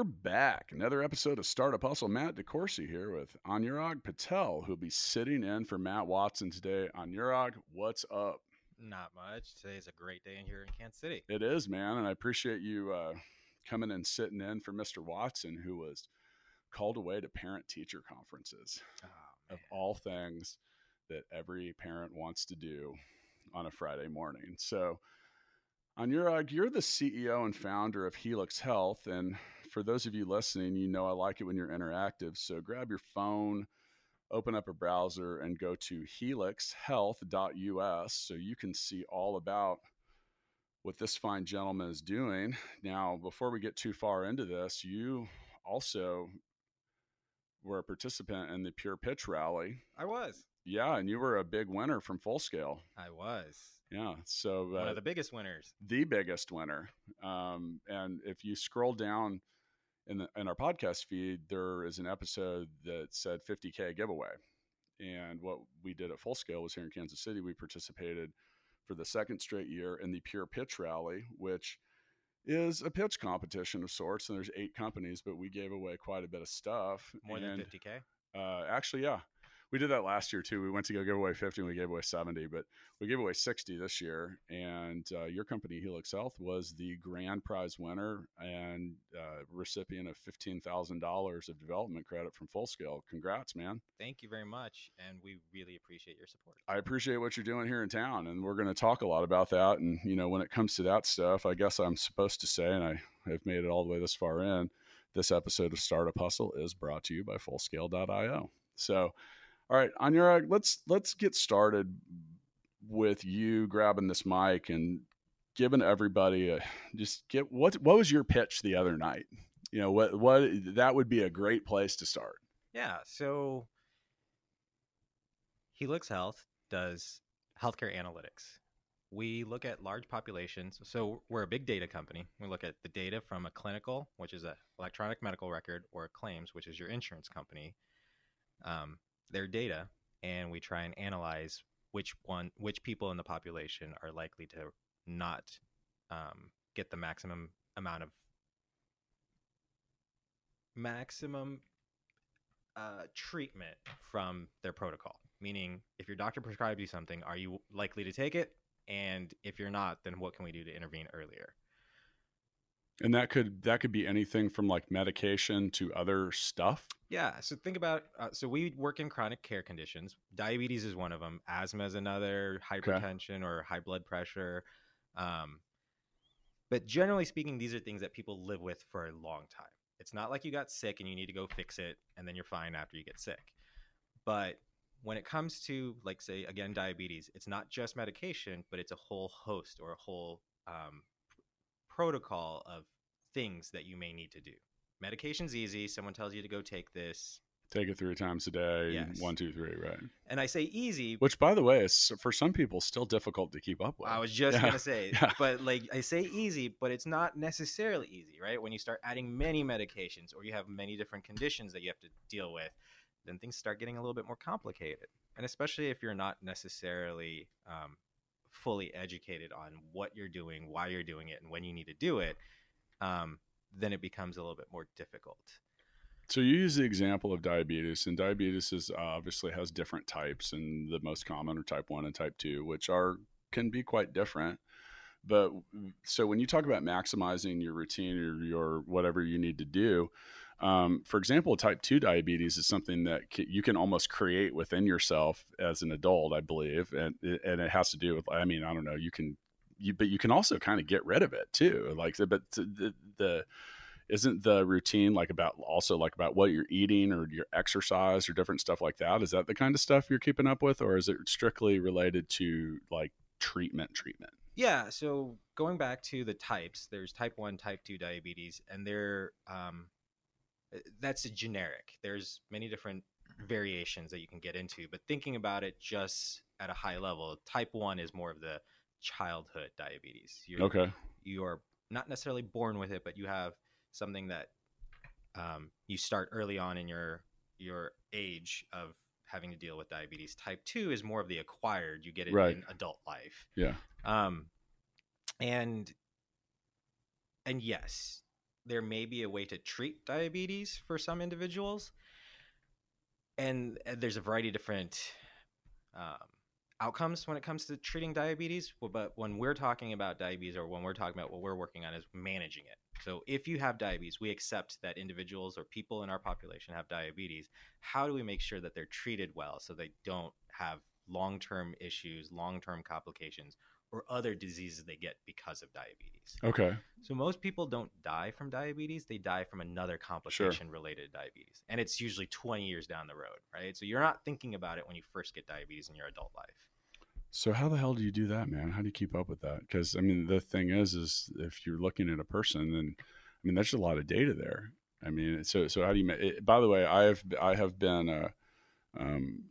We're back. Another episode of Startup Hustle. Matt DeCoursey here with Anurag Patel, who'll be sitting in for Matt Watson today. Anurag, what's up? Not much. Today's a great day in here in Kansas City. It is, man. And I appreciate you uh, coming and sitting in for Mr. Watson, who was called away to parent teacher conferences Oh, of all things that every parent wants to do on a Friday morning. So, Anurag, you're the CEO and founder of Helix Health. And for those of you listening, you know I like it when you're interactive. So grab your phone, open up a browser, and go to helixhealth.us so you can see all about what this fine gentleman is doing. Now, before we get too far into this, you also were a participant in the Pure Pitch Rally. I was. Yeah, and you were a big winner from Full Scale. I was. Yeah, so One uh, of the biggest winners. the biggest winner. Um, and if you scroll down in the, in our podcast feed, there is an episode that said 50k giveaway. And what we did at Full Scale was here in Kansas City. We participated for the second straight year in the Pure Pitch Rally, which is a pitch competition of sorts. And there's eight companies, but we gave away quite a bit of stuff. More than 50K. uh, actually, yeah, we did that last year too. We went to go give away 50 and we gave away 70, but we gave away 60 this year. And uh, your company, Helix Health, was the grand prize winner and uh, recipient of $15,000 of development credit from Full Scale. Congrats, man. Thank you very much. And we really appreciate your support. I appreciate what you're doing here in town, and we're going to talk a lot about that. And you know, when it comes to that stuff, I guess I'm supposed to say, and I have made it all the way this far in. This episode of Startup Hustle is brought to you by Fullscale.io. So, all right, Anurag, let's let's get started with you grabbing this mic and giving everybody a just get what what was your pitch the other night? You know, what what that would be a great place to start. Yeah. So Helix Health does healthcare analytics. We look at large populations. So we're a big data company. We look at the data from a clinical, which is a electronic medical record, or claims, which is your insurance company, um, their data, and we try and analyze which one, which people in the population are likely to not um, get the maximum amount of maximum uh, treatment from their protocol. Meaning, if your doctor prescribed you something, are you likely to take it? And if you're not, then what can we do to intervene earlier? And that could that could be anything from like medication to other stuff. Yeah. So think about. Uh, so we work in chronic care conditions. Diabetes is one of them. Asthma is another. Hypertension or high blood pressure. Um, but generally speaking, these are things that people live with for a long time. It's not like you got sick and you need to go fix it and then you're fine after you get sick. But when it comes to, like, say, again, diabetes, it's not just medication, but it's a whole host or a whole um, protocol of things that you may need to do. Medication's easy. Someone tells you to go take this. Take it three times a day. Yes. One, two, three, right? And I say easy. Which, by the way, is for some people still difficult to keep up with. I was just Yeah. gonna say, Yeah. but like I say easy, but it's not necessarily easy, right? When you start adding many medications or you have many different conditions that you have to deal with, then things start getting a little bit more complicated. And especially if you're not necessarily um, fully educated on what you're doing, why you're doing it, and when you need to do it, um, then it becomes a little bit more difficult. So you use the example of diabetes, and diabetes is uh, obviously has different types, and the most common are type one and type two, which are can be quite different. But so when you talk about maximizing your routine or your whatever you need to do, um, for example, type two diabetes is something that ca you can almost create within yourself as an adult, I believe, and and it has to do with. I mean, I don't know. You can, you but you can also kind of get rid of it too. Like, but the the isn't the routine like about also like about what you're eating or your exercise or different stuff like that is that the kind of stuff you're keeping up with or is it strictly related to like treatment treatment Yeah. So going back to the types, there's type one, type two diabetes, and they're um, that's a generic. There's many different variations that you can get into, but thinking about it just at a high level, type 1 is more of the childhood diabetes. You're, okay. You are not necessarily born with it, but you have something that um, you start early on in your your age of having to deal with diabetes. Type 2 is more of the acquired, you get it right. in adult life. Yeah. Um and and yes, there may be a way to treat diabetes for some individuals. And uh, there's a variety of different um, outcomes when it comes to treating diabetes. But when we're talking about diabetes or when we're talking about what we're working on is managing it. So if you have diabetes, we accept that individuals or people in our population have diabetes. How do we make sure that they're treated well so they don't have long term issues, long term complications, or other diseases they get because of diabetes? Okay. So most people don't die from diabetes, they die from another complication sure. related to diabetes. And it's usually 20 years down the road, right? So you're not thinking about it when you first get diabetes in your adult life. So how the hell do you do that, man? How do you keep up with that? Because I mean, the thing is, is if you're looking at a person, then I mean, there's a lot of data there. I mean, so so how do you? It, by the way, I have I have been uh, um,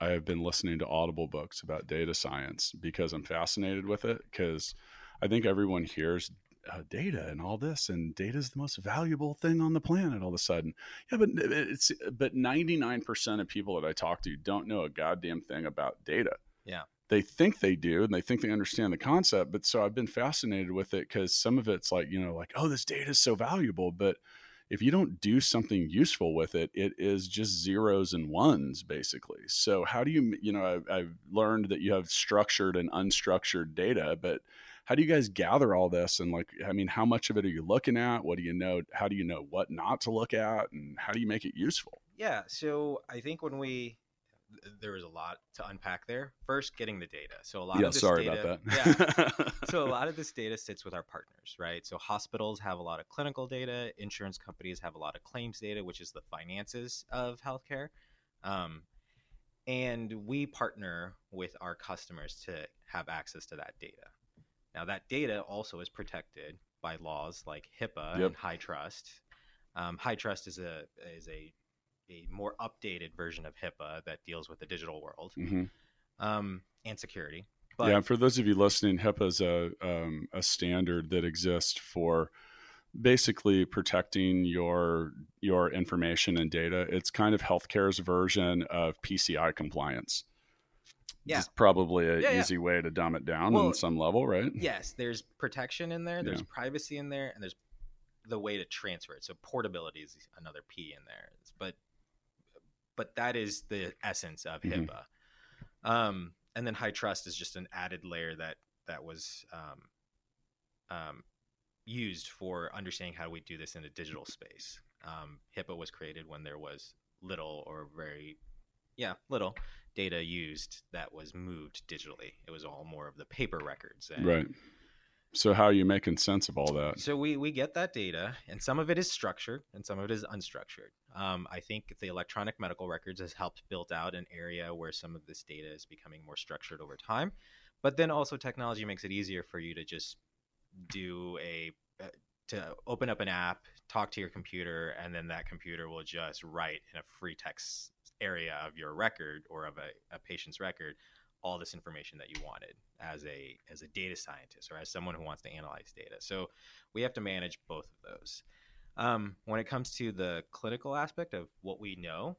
I have been listening to Audible books about data science because I'm fascinated with it. Because I think everyone hears uh, data and all this, and data is the most valuable thing on the planet. All of a sudden, yeah, but it's but 99% of people that I talk to don't know a goddamn thing about data. Yeah they think they do and they think they understand the concept but so i've been fascinated with it because some of it's like you know like oh this data is so valuable but if you don't do something useful with it it is just zeros and ones basically. So how do you you know i've, I've learned that you have structured and unstructured data but how do you guys gather all this? And like i mean how much of it are you looking at? What do you know how do you know what not to look at? And how do you make it useful? Yeah so i think when we there was a lot to unpack there. First, getting the data. So a lot yeah, of this sorry data, about that. yeah. So a lot of this data sits with our partners, right? So hospitals have a lot of clinical data. Insurance companies have a lot of claims data, which is the finances of healthcare. Um, and we partner with our customers to have access to that data. Now, that data also is protected by laws like HIPAA yep. and HITRUST. Um, HITRUST is a is a a more updated version of HIPAA that deals with the digital world mm-hmm. um, and security. But, yeah, for those of you listening, HIPAA is a um, a standard that exists for basically protecting your your information and data. It's kind of healthcare's version of PCI compliance. Yeah, it's probably an yeah, easy yeah. way to dumb it down well, on some level, right? Yes, there's protection in there. There's yeah. privacy in there, and there's the way to transfer it. So portability is another P in there. But but that is the essence of mm-hmm. HIPAA. Um, and then HITRUST is just an added layer that that was um, um, used for understanding how we do this in a digital space. Um, HIPAA was created when there was little or very, yeah, little data used that was moved digitally. It was all more of the paper records. And, right. So how are you making sense of all that? So we we get that data, and some of it is structured, and some of it is unstructured. Um, I think the electronic medical records has helped build out an area where some of this data is becoming more structured over time. But then also technology makes it easier for you to just do a uh, to open up an app, talk to your computer, and then that computer will just write in a free text area of your record or of a, a patient's record all this information that you wanted as a as a data scientist or as someone who wants to analyze data. So we have to manage both of those. Um, when it comes to the clinical aspect of what we know,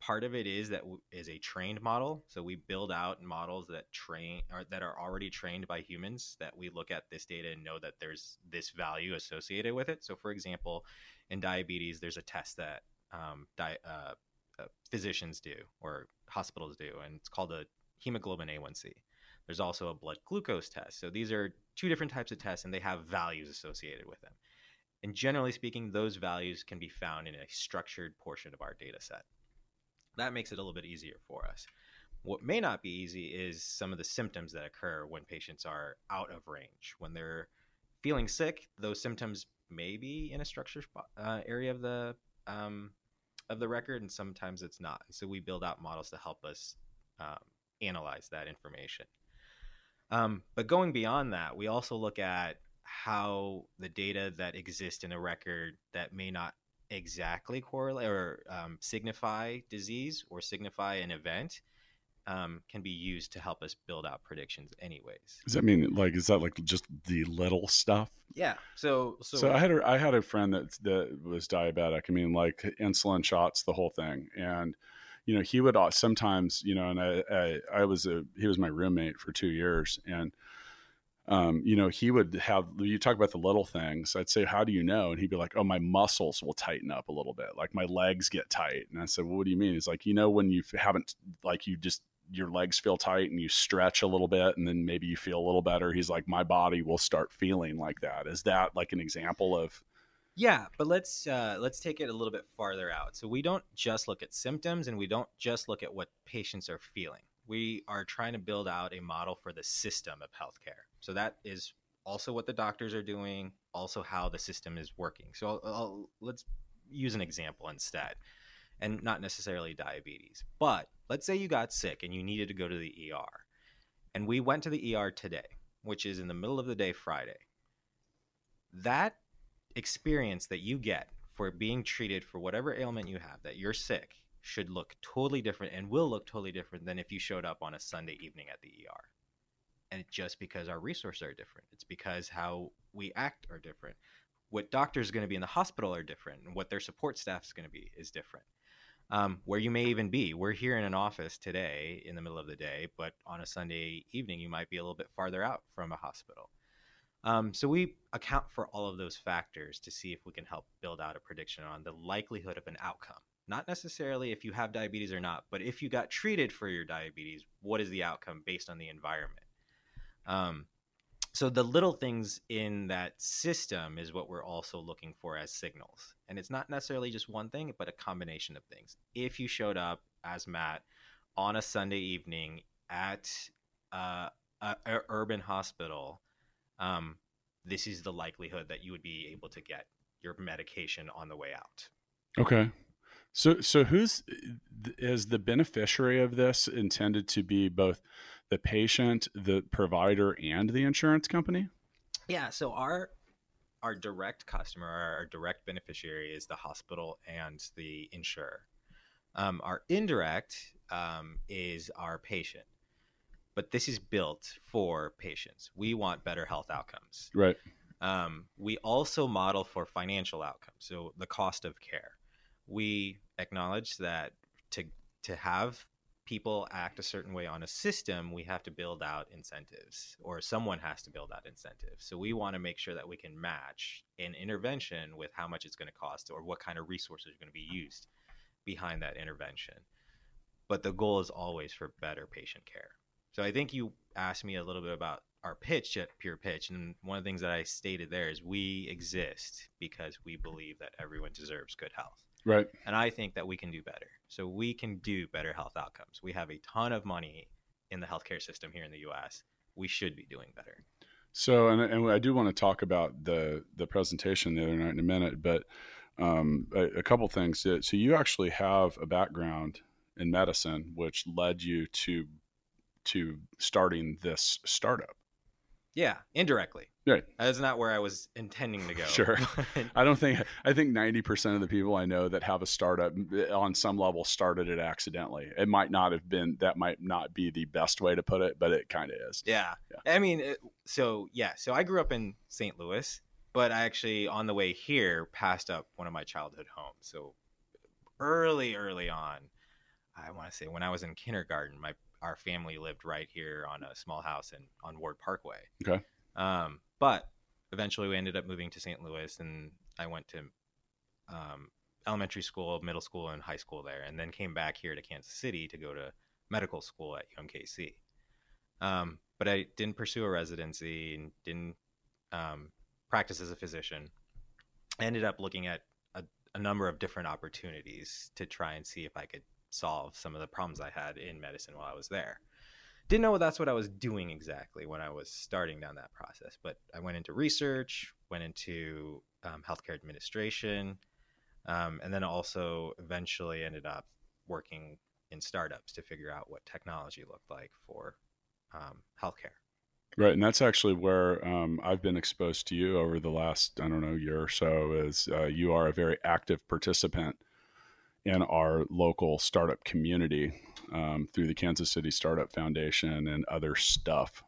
part of it is that w- is a trained model. So we build out models that train or that are already trained by humans. That we look at this data and know that there's this value associated with it. So for example, in diabetes, there's a test that um, di- uh, uh, physicians do or hospitals do, and it's called a hemoglobin A1C. There's also a blood glucose test. So these are two different types of tests and they have values associated with them. And generally speaking, those values can be found in a structured portion of our data set. That makes it a little bit easier for us. What may not be easy is some of the symptoms that occur when patients are out of range. When they're feeling sick, those symptoms may be in a structured uh, area of the um, of the record, and sometimes it's not. And so we build out models to help us um, analyze that information. Um, but going beyond that, we also look at how the data that exists in a record that may not exactly correlate or um, signify disease or signify an event um, can be used to help us build out predictions anyways. Does that mean like is that like just the little stuff? Yeah so so, so i had a i had a friend that that was diabetic. I mean like insulin shots the whole thing. And you know he would sometimes you know and i i, I was a he was my roommate for two years and um, you know, he would have you talk about the little things. I'd say, "How do you know?" And he'd be like, "Oh, my muscles will tighten up a little bit, like my legs get tight." And I said, well, "What do you mean?" He's like, "You know, when you haven't like you just your legs feel tight and you stretch a little bit, and then maybe you feel a little better." He's like, "My body will start feeling like that." Is that like an example of? Yeah, but let's uh, let's take it a little bit farther out. So we don't just look at symptoms, and we don't just look at what patients are feeling. We are trying to build out a model for the system of healthcare so that is also what the doctors are doing, also how the system is working. So I'll, I'll, let's use an example instead, and not necessarily diabetes. But let's say you got sick and you needed to go to the ER, and we went to the ER today, which is in the middle of the day, Friday. That experience that you get for being treated for whatever ailment you have, that you're sick, should look totally different and will look totally different than if you showed up on a Sunday evening at the ER and just because our resources are different. It's because how we act are different. What doctors are going to be in the hospital are different, and what their support staff is going to be is different. Um, where you may even be, we're here in an office today in the middle of the day, but on a Sunday evening, you might be a little bit farther out from a hospital. Um, so we account for all of those factors to see if we can help build out a prediction on the likelihood of an outcome. Not necessarily if you have diabetes or not, but if you got treated for your diabetes, what is the outcome based on the environment? Um, so the little things in that system is what we're also looking for as signals. And it's not necessarily just one thing, but a combination of things. If you showed up as Matt on a Sunday evening at uh, a, a, urban hospital, um, this is the likelihood that you would be able to get your medication on the way out. Okay. So, so who's is the beneficiary of this intended to be both the patient, the provider, and the insurance company? Yeah. So our our direct customer, our direct beneficiary is the hospital and the insurer. Um, our indirect um, is our patient, but this is built for patients. We want better health outcomes. Right. Um, we also model for financial outcomes, so the cost of care. We acknowledge that to to have people act a certain way on a system, we have to build out incentives, or someone has to build out incentives. So we want to make sure that we can match an intervention with how much it's going to cost or what kind of resources are going to be used behind that intervention. But the goal is always for better patient care. So I think you asked me a little bit about our pitch at Pure Pitch, and one of the things that I stated there is we exist because we believe that everyone deserves good health. Right. And I think that we can do better. So we can do better health outcomes. We have a ton of money in the healthcare system here in the US. We should be doing better. So, and, and I do want to talk about the the presentation the other night in a minute, but um, a, a couple things. So, you actually have a background in medicine, which led you to to starting this startup. Yeah, indirectly. Right. That's not where I was intending to go. Sure. I don't think I think 90% of the people I know that have a startup eh, on some level started it accidentally. It might not have been that might not be the best way to put it, but it kind of is. Yeah. yeah. I mean, it, so yeah, so I grew up in St. Louis, but I actually on the way here passed up one of my childhood homes. So early early on, I want to say when I was in kindergarten, my our family lived right here on a small house in on Ward Parkway. Okay. Um, but eventually we ended up moving to St. Louis, and I went to um, elementary school, middle school, and high school there, and then came back here to Kansas City to go to medical school at UMKC. Um, but I didn't pursue a residency and didn't um, practice as a physician. I ended up looking at a, a number of different opportunities to try and see if I could solve some of the problems I had in medicine while I was there. Didn't know that's what I was doing exactly when I was starting down that process, but I went into research, went into um, healthcare administration, um, and then also eventually ended up working in startups to figure out what technology looked like for um, healthcare. Right, and that's actually where um, I've been exposed to you over the last I don't know year or so. Is uh, you are a very active participant in our local startup community um, through the Kansas City Startup Foundation and other stuff.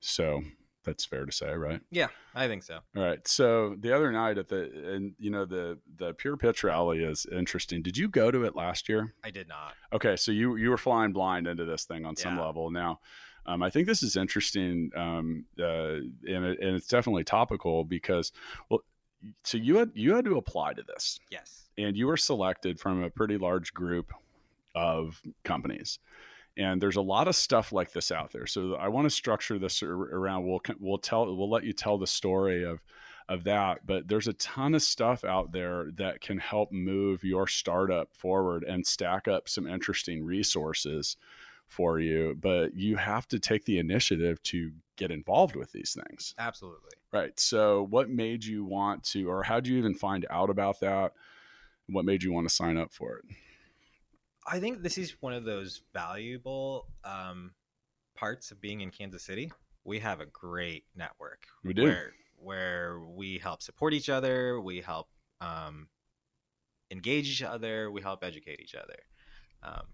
So that's fair to say, right? Yeah, I think so. All right. So the other night at the and you know the the Pure Pitch rally is interesting. Did you go to it last year? I did not. Okay, so you you were flying blind into this thing on some level. Now, um, I think this is interesting, um, uh, and, it, and it's definitely topical because well, so you had you had to apply to this, Yes. And you were selected from a pretty large group of companies. And there's a lot of stuff like this out there. So I want to structure this around. We'll we'll tell we'll let you tell the story of of that. But there's a ton of stuff out there that can help move your startup forward and stack up some interesting resources for you. But you have to take the initiative to get involved with these things. Absolutely. Right. So, what made you want to, or how did you even find out about that? What made you want to sign up for it? I think this is one of those valuable um, parts of being in Kansas City. We have a great network. We do. Where, where we help support each other, we help um, engage each other, we help educate each other. Um,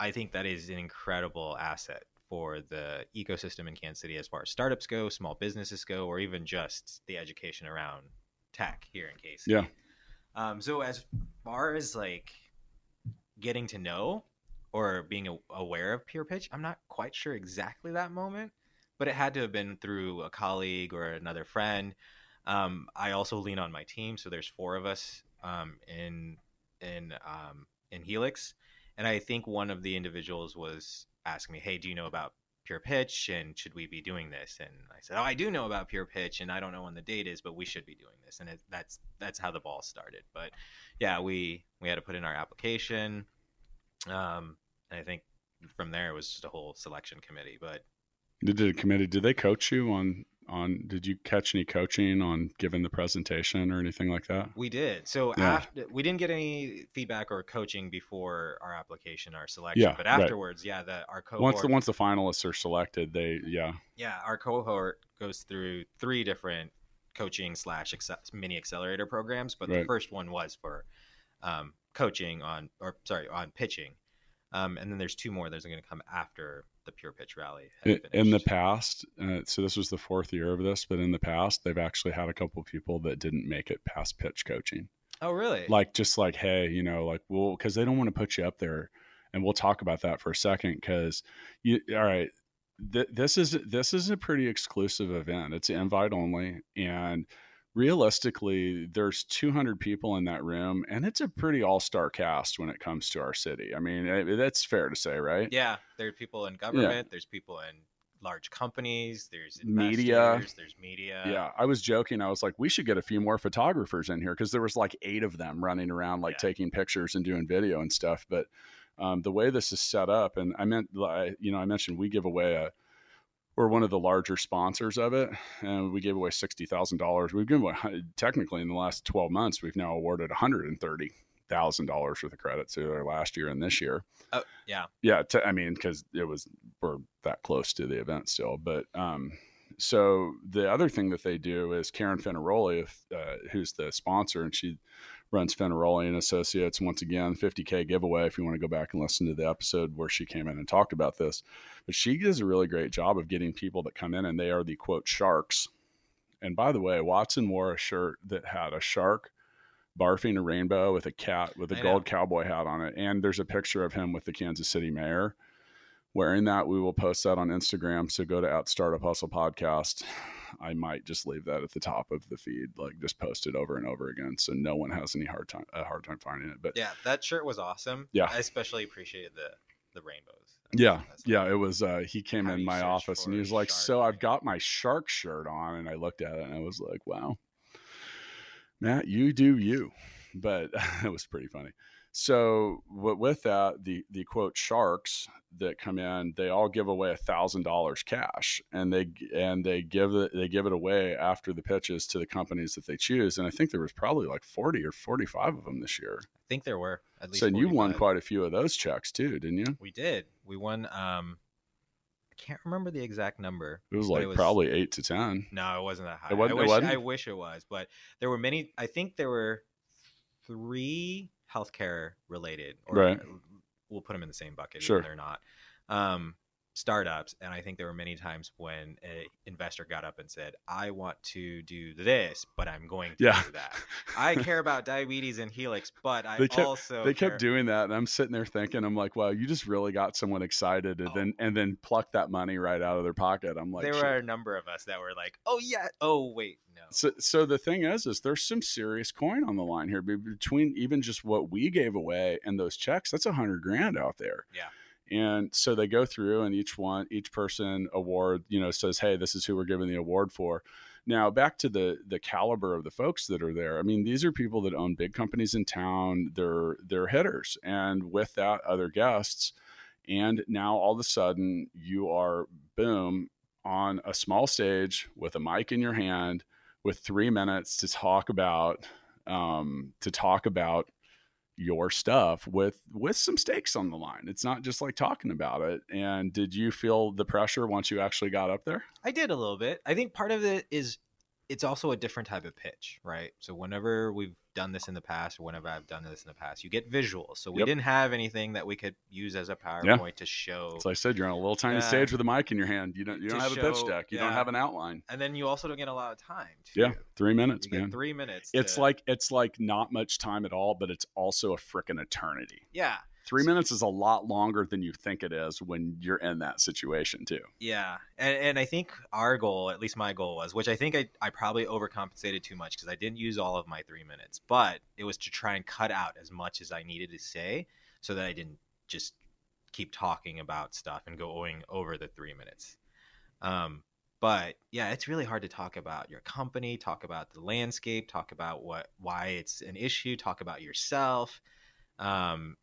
I think that is an incredible asset for the ecosystem in Kansas City as far as startups go, small businesses go, or even just the education around tech here in KC. Yeah. Um, so as far as like getting to know or being a- aware of Pure Pitch, I'm not quite sure exactly that moment, but it had to have been through a colleague or another friend. Um, I also lean on my team, so there's four of us um, in in um, in Helix, and I think one of the individuals was asking me, "Hey, do you know about Pure Pitch, and should we be doing this?" And I said, "Oh, I do know about Pure Pitch, and I don't know when the date is, but we should be doing this." And it, that's that's how the ball started. But yeah, we we had to put in our application. Um, I think from there it was just a whole selection committee. But Did the committee, did they coach you on, on, did you catch any coaching on giving the presentation or anything like that? we did. So Yeah. after we didn't get any feedback or coaching before our application, our selection. Yeah, but right. afterwards, yeah, the our cohort, Once the, once the finalists are selected, they, yeah. yeah, our cohort goes through three different coaching slash mini accelerator programs. But the first one was for um, coaching on, or sorry, on pitching. Um, and then there's two more. There's going to come after the Pure Pitch Rally. had In, in the past, uh, so this was the fourth year of this, but in the past, they've actually had a couple of people that didn't make it past pitch coaching. oh, really? like just like hey you know like well because they don't want to put you up there and we'll talk about that for a second because you all right th- this is this is a pretty exclusive event it's invite only and realistically there's 200 people in that room and it's a pretty all-star cast when it comes to our city i mean eh, that's fair to say right Yeah, there are people in government. There's people in large companies. There's Media. There's media. yeah i was joking i was like we should get a few more photographers in here because there was like eight of them running around like Yeah. taking pictures and doing video and stuff but um, the way this is set up and i meant I- you know i mentioned we give away a we're one of the larger sponsors of it and we gave away $60000 we've given away technically in the last 12 months we've now awarded $130000 worth of credits to last year and this year Oh, yeah. yeah t- I mean because it was we're that close to the event still but um so the other thing that they do is karen fenaroli uh, who's the sponsor and she runs fenaroli and associates once again 50k giveaway if you want to go back and listen to the episode where she came in and talked about this but she does a really great job of getting people that come in and they are the quote sharks and by the way watson wore a shirt that had a shark barfing a rainbow with a cat with a I gold know. cowboy hat on it. And there's a picture of him with the Kansas City mayor wearing that. We will post that on Instagram. So go to at Startup Hustle Podcast. I might just leave that at the top of the feed, like just post it over and over again, so no one has any hard time a hard time finding it. But Yeah, that shirt was awesome. Yeah. I especially appreciated the the rainbows. Yeah, yeah, it was. Uh, he came How in my office and he was like, "So I've got my shark shirt on," and I looked at it and I was like, "Wow, Matt, you do you." But it was pretty funny. So with that, the the quote sharks that come in, they all give away a thousand dollars cash, and they and they give it they give it away after the pitches to the companies that they choose. And I think there was probably like forty or forty five of them this year. I think there were at least. So and you won quite a few of those checks too, didn't you? We did. We won. Um, I can't remember the exact number. It was like it was- probably eight to ten. No, it wasn't that high. It wasn't- I it wasn't? I wish it was, but there were many. I think there were three healthcare related, or Right. we'll put them in the same bucket. Sure. They're not um, startups, and I think there were many times when an investor got up and said, "I want to do this, but I'm going to Yeah. do that. I care about diabetes and Helix, but I They kept- also they care- kept doing that, and I'm sitting there thinking, I'm like, wow, you just really got someone excited, and Oh. then and then plucked that money right out of their pocket. I'm like, there shit. were a number of us that were like, "Oh yeah, oh wait, no." So, so the thing is, is there's some serious coin on the line here between even just what we gave away and those checks. That's a hundred grand out there. Yeah. And so they go through, and each one, each person award, you know, says, "Hey, this is who we're giving the award for." Now, back to the the caliber of the folks that are there. I mean, these are people that own big companies in town. They're they're hitters, and with that, other guests. And now all of a sudden, you are boom on a small stage with a mic in your hand with three minutes to talk about um, to talk about your stuff with with some stakes on the line. It's not just like talking about it. And did you feel the pressure once you actually got up there? I did a little bit. I think part of it is it's also a different type of pitch, right? So whenever we've done this in the past, or whenever I've done this in the past, you get visuals. So we Yep. didn't have anything that we could use as a PowerPoint to show. As I said, you're on a little tiny Yeah. stage with a mic in your hand. You don't you don't have a pitch deck. You don't have an outline. and then you also don't get a lot of time. Too. Yeah, three minutes, you man. three minutes. It's to- like it's like not much time at all, but it's also a freaking eternity. yeah, Three minutes is a lot longer than you think it is when you're in that situation too. Yeah, and and I think our goal, at least my goal was, which I think I, I probably overcompensated too much because I didn't use all of my three minutes, but it was to try and cut out as much as I needed to say so that I didn't just keep talking about stuff and going over the three minutes. Um, but yeah, it's really hard to talk about your company, talk about the landscape, talk about what why it's an issue, talk about yourself. Um,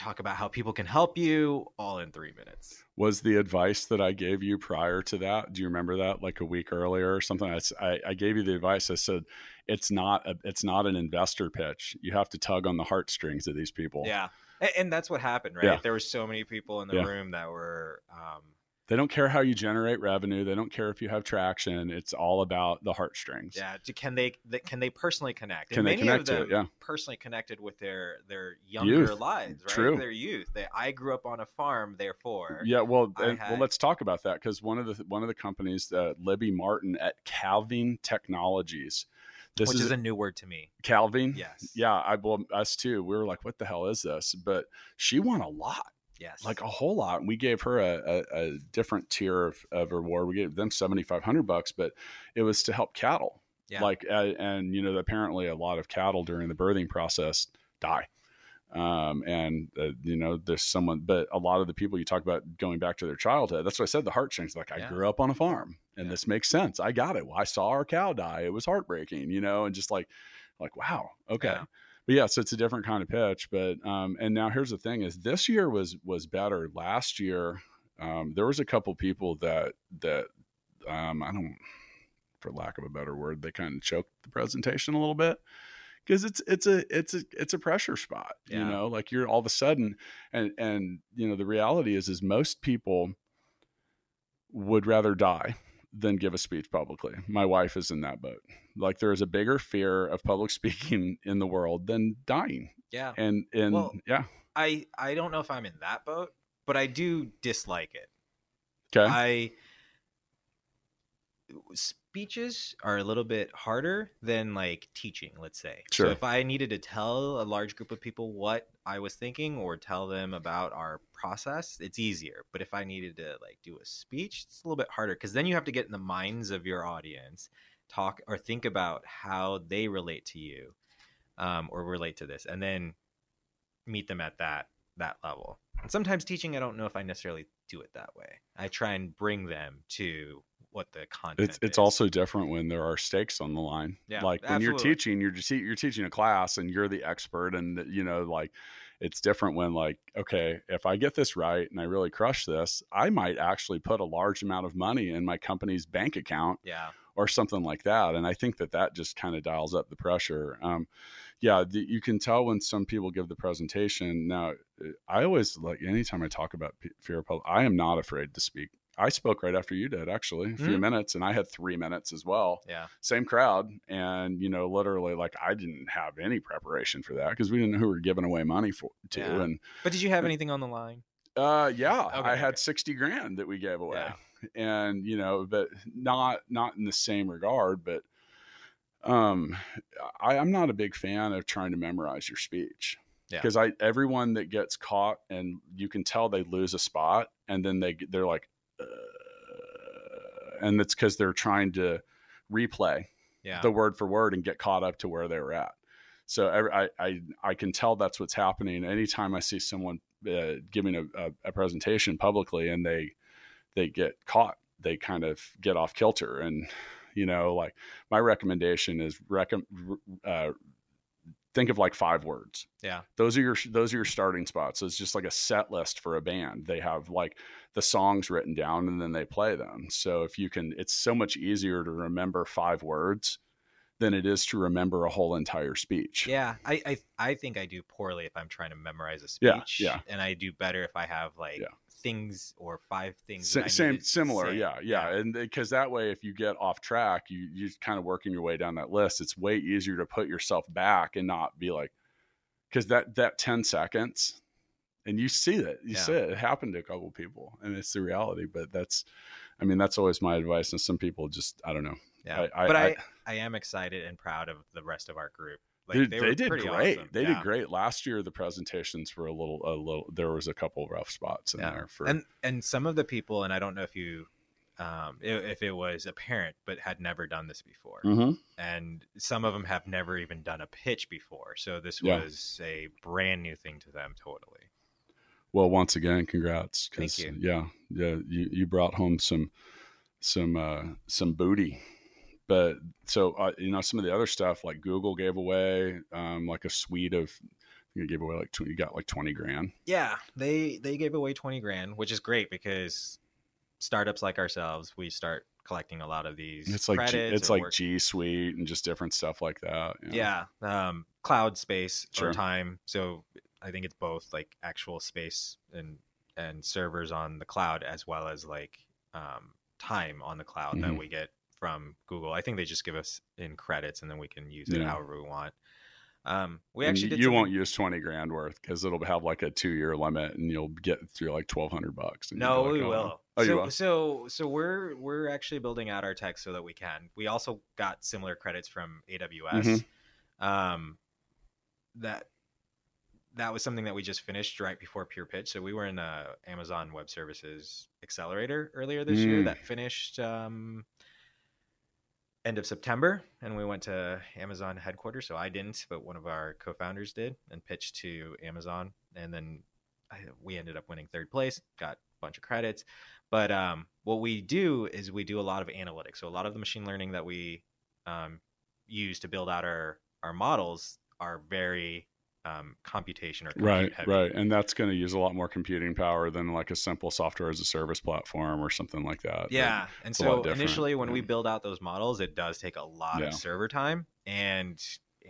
talk about how people can help you all in three minutes. was the advice that I gave you prior to that. Do you remember that, like a week earlier or something? I, I gave you the advice. I said, "It's not a, it's not an investor pitch. You have to tug on the heartstrings of these people. Yeah. And, and that's what happened, right? Yeah. There were so many people in the Yeah. room that were, um, They don't care how you generate revenue. They don't care if you have traction. It's all about the heartstrings. yeah. Can they, can they personally connect? Can they many connect of to it? Yeah. personally connected with their, their younger Youth. lives, right? True. Their youth. They, I grew up on a farm, therefore. Yeah, well, and, well, let's talk about that because one of the one of the companies, uh, Libby Martin at Calvin Technologies, this which is, is, a new word to me. Calvin. Yes. Yeah, I well, us too. We were like, "What the hell is this?" But she won a lot. Yes. like a whole lot. We gave her a, a, a different tier of, of reward. We gave them seventy five hundred bucks, but it was to help cattle. Yeah. Like, uh, and you know, apparently a lot of cattle during the birthing process die. Um, and uh, you know, there's someone, but a lot of the people you talk about going back to their childhood. That's what I said. The heartstrings. Like, I Yeah. grew up on a farm, and Yeah. this makes sense. I got it. I saw our cow die. It was heartbreaking, you know, and just like, like, wow, okay Yeah. But yeah, so it's a different kind of pitch. But um, and now here's the thing: is this year was was better. Last year, um, there was a couple people that that um, I don't, for lack of a better word, they kind of choked the presentation a little bit because it's it's a it's a it's a pressure spot. You know, like you're all of a sudden, and and you know the reality is is most people would rather die than give a speech publicly. My wife is in that boat. Like there is a bigger fear of public speaking in the world than dying. yeah. And and Well- yeah. I, I don't know if I'm in that boat, but I do dislike it. Okay. I speeches are a little bit harder than like teaching, let's say. Sure. So if I needed to tell a large group of people what I was thinking or tell them about our process, it's easier. But if I needed to like do a speech, it's a little bit harder because then you have to get in the minds of your audience, talk or think about how they relate to you um, or relate to this, and then meet them at that that level. And sometimes teaching, I don't know if I necessarily do it that way. I try and bring them to what the content. it's it's is. also different when there are stakes on the line. Yeah, like when you're teaching, you're just you're teaching a class and you're the expert, and you know, like it's different when like okay, if I get this right and I really crush this, I might actually put a large amount of money in my company's bank account yeah, or something like that. And I think that that just kind of dials up the pressure. Um, yeah, the, you can tell when some people give the presentation. Now, I always like anytime I talk about fear of public, I am not afraid to speak. I spoke right after you did, actually, a few mm-hmm. minutes, and I had three minutes as well. Yeah, same crowd, and you know, literally, like I didn't have any preparation for that because we didn't know who we were giving away money for to. Yeah. And but did you have anything on the line? Uh, yeah, okay, I had sixty grand that we gave away, yeah. and you know, but not not in the same regard, but um, I, I'm not a big fan of trying to memorize your speech because yeah. I everyone that gets caught and you can tell they lose a spot and then they they're like, uh, and it's because they're trying to replay yeah. the word for word and get caught up to where they were at. So I, I I can tell that's what's happening. Anytime I see someone uh, giving a, a, a, presentation publicly and they they get caught, they kind of get off kilter and you know, like my recommendation is rec- uh, think of like five words. Yeah. Those are your those are your starting spots. So it's just like a set list for a band. They have like the songs written down and then they play them. So if you can it's so much easier to remember five words than it is to remember a whole entire speech. Yeah. I I, I think I do poorly if I'm trying to memorize a speech. Yeah. yeah. And I do better if I have like yeah things or five things. S- same, similar, yeah, yeah, yeah, and because that way, if you get off track, you you kind of working your way down that list. It's way easier to put yourself back and not be like, because that that ten seconds, and you see that you yeah. see it. It happened to a couple people, and it's the reality. But that's, I mean, that's always my advice. And some people just, I don't know. Yeah, I, but I, I, I am excited and proud of the rest of our group like, they, they, did great. Awesome. They yeah. did great last year. The presentations were a little, a little. There was a couple rough spots in yeah. there for and and some of the people, and I don't know if you, um, if it was apparent, but had never done this before, mm-hmm. and some of them have never even done a pitch before. So this yeah. was a brand new thing to them, totally. Well, once again, congrats. Thank you. Yeah, yeah, you you brought home some some uh, some booty but so uh, you know some of the other stuff like Google gave away um, like a suite of you gave away like 20, you got like 20 grand. Yeah, they they gave away 20 grand, which is great because startups like ourselves, we start collecting a lot of these. It's like G, it's like work. G Suite and just different stuff like that. Yeah, um, cloud space sure. or time. So I think it's both like actual space and and servers on the cloud as well as like um, time on the cloud mm-hmm. that we get from Google. I think they just give us in credits and then we can use it yeah. however we want. Um, we and actually you something... won't use 20 grand worth because it'll have like a two year limit and you'll get through like 1200 bucks. No, like, we oh. will. Oh, so, will. so, so we're, we're actually building out our tech so that we can, we also got similar credits from AWS. Mm-hmm. Um, that, that was something that we just finished right before Pure Pitch. So we were in a Amazon Web Services Accelerator earlier this mm. year that finished um, end of September, and we went to Amazon headquarters. So I didn't, but one of our co-founders did, and pitched to Amazon, and then I, we ended up winning third place, got a bunch of credits. But um, what we do is we do a lot of analytics. So a lot of the machine learning that we um, use to build out our our models are very um, computation or right, heavy. right, and that's going to use a lot more computing power than like a simple software as a service platform or something like that. Yeah, and so initially when yeah. we build out those models, it does take a lot yeah. of server time, and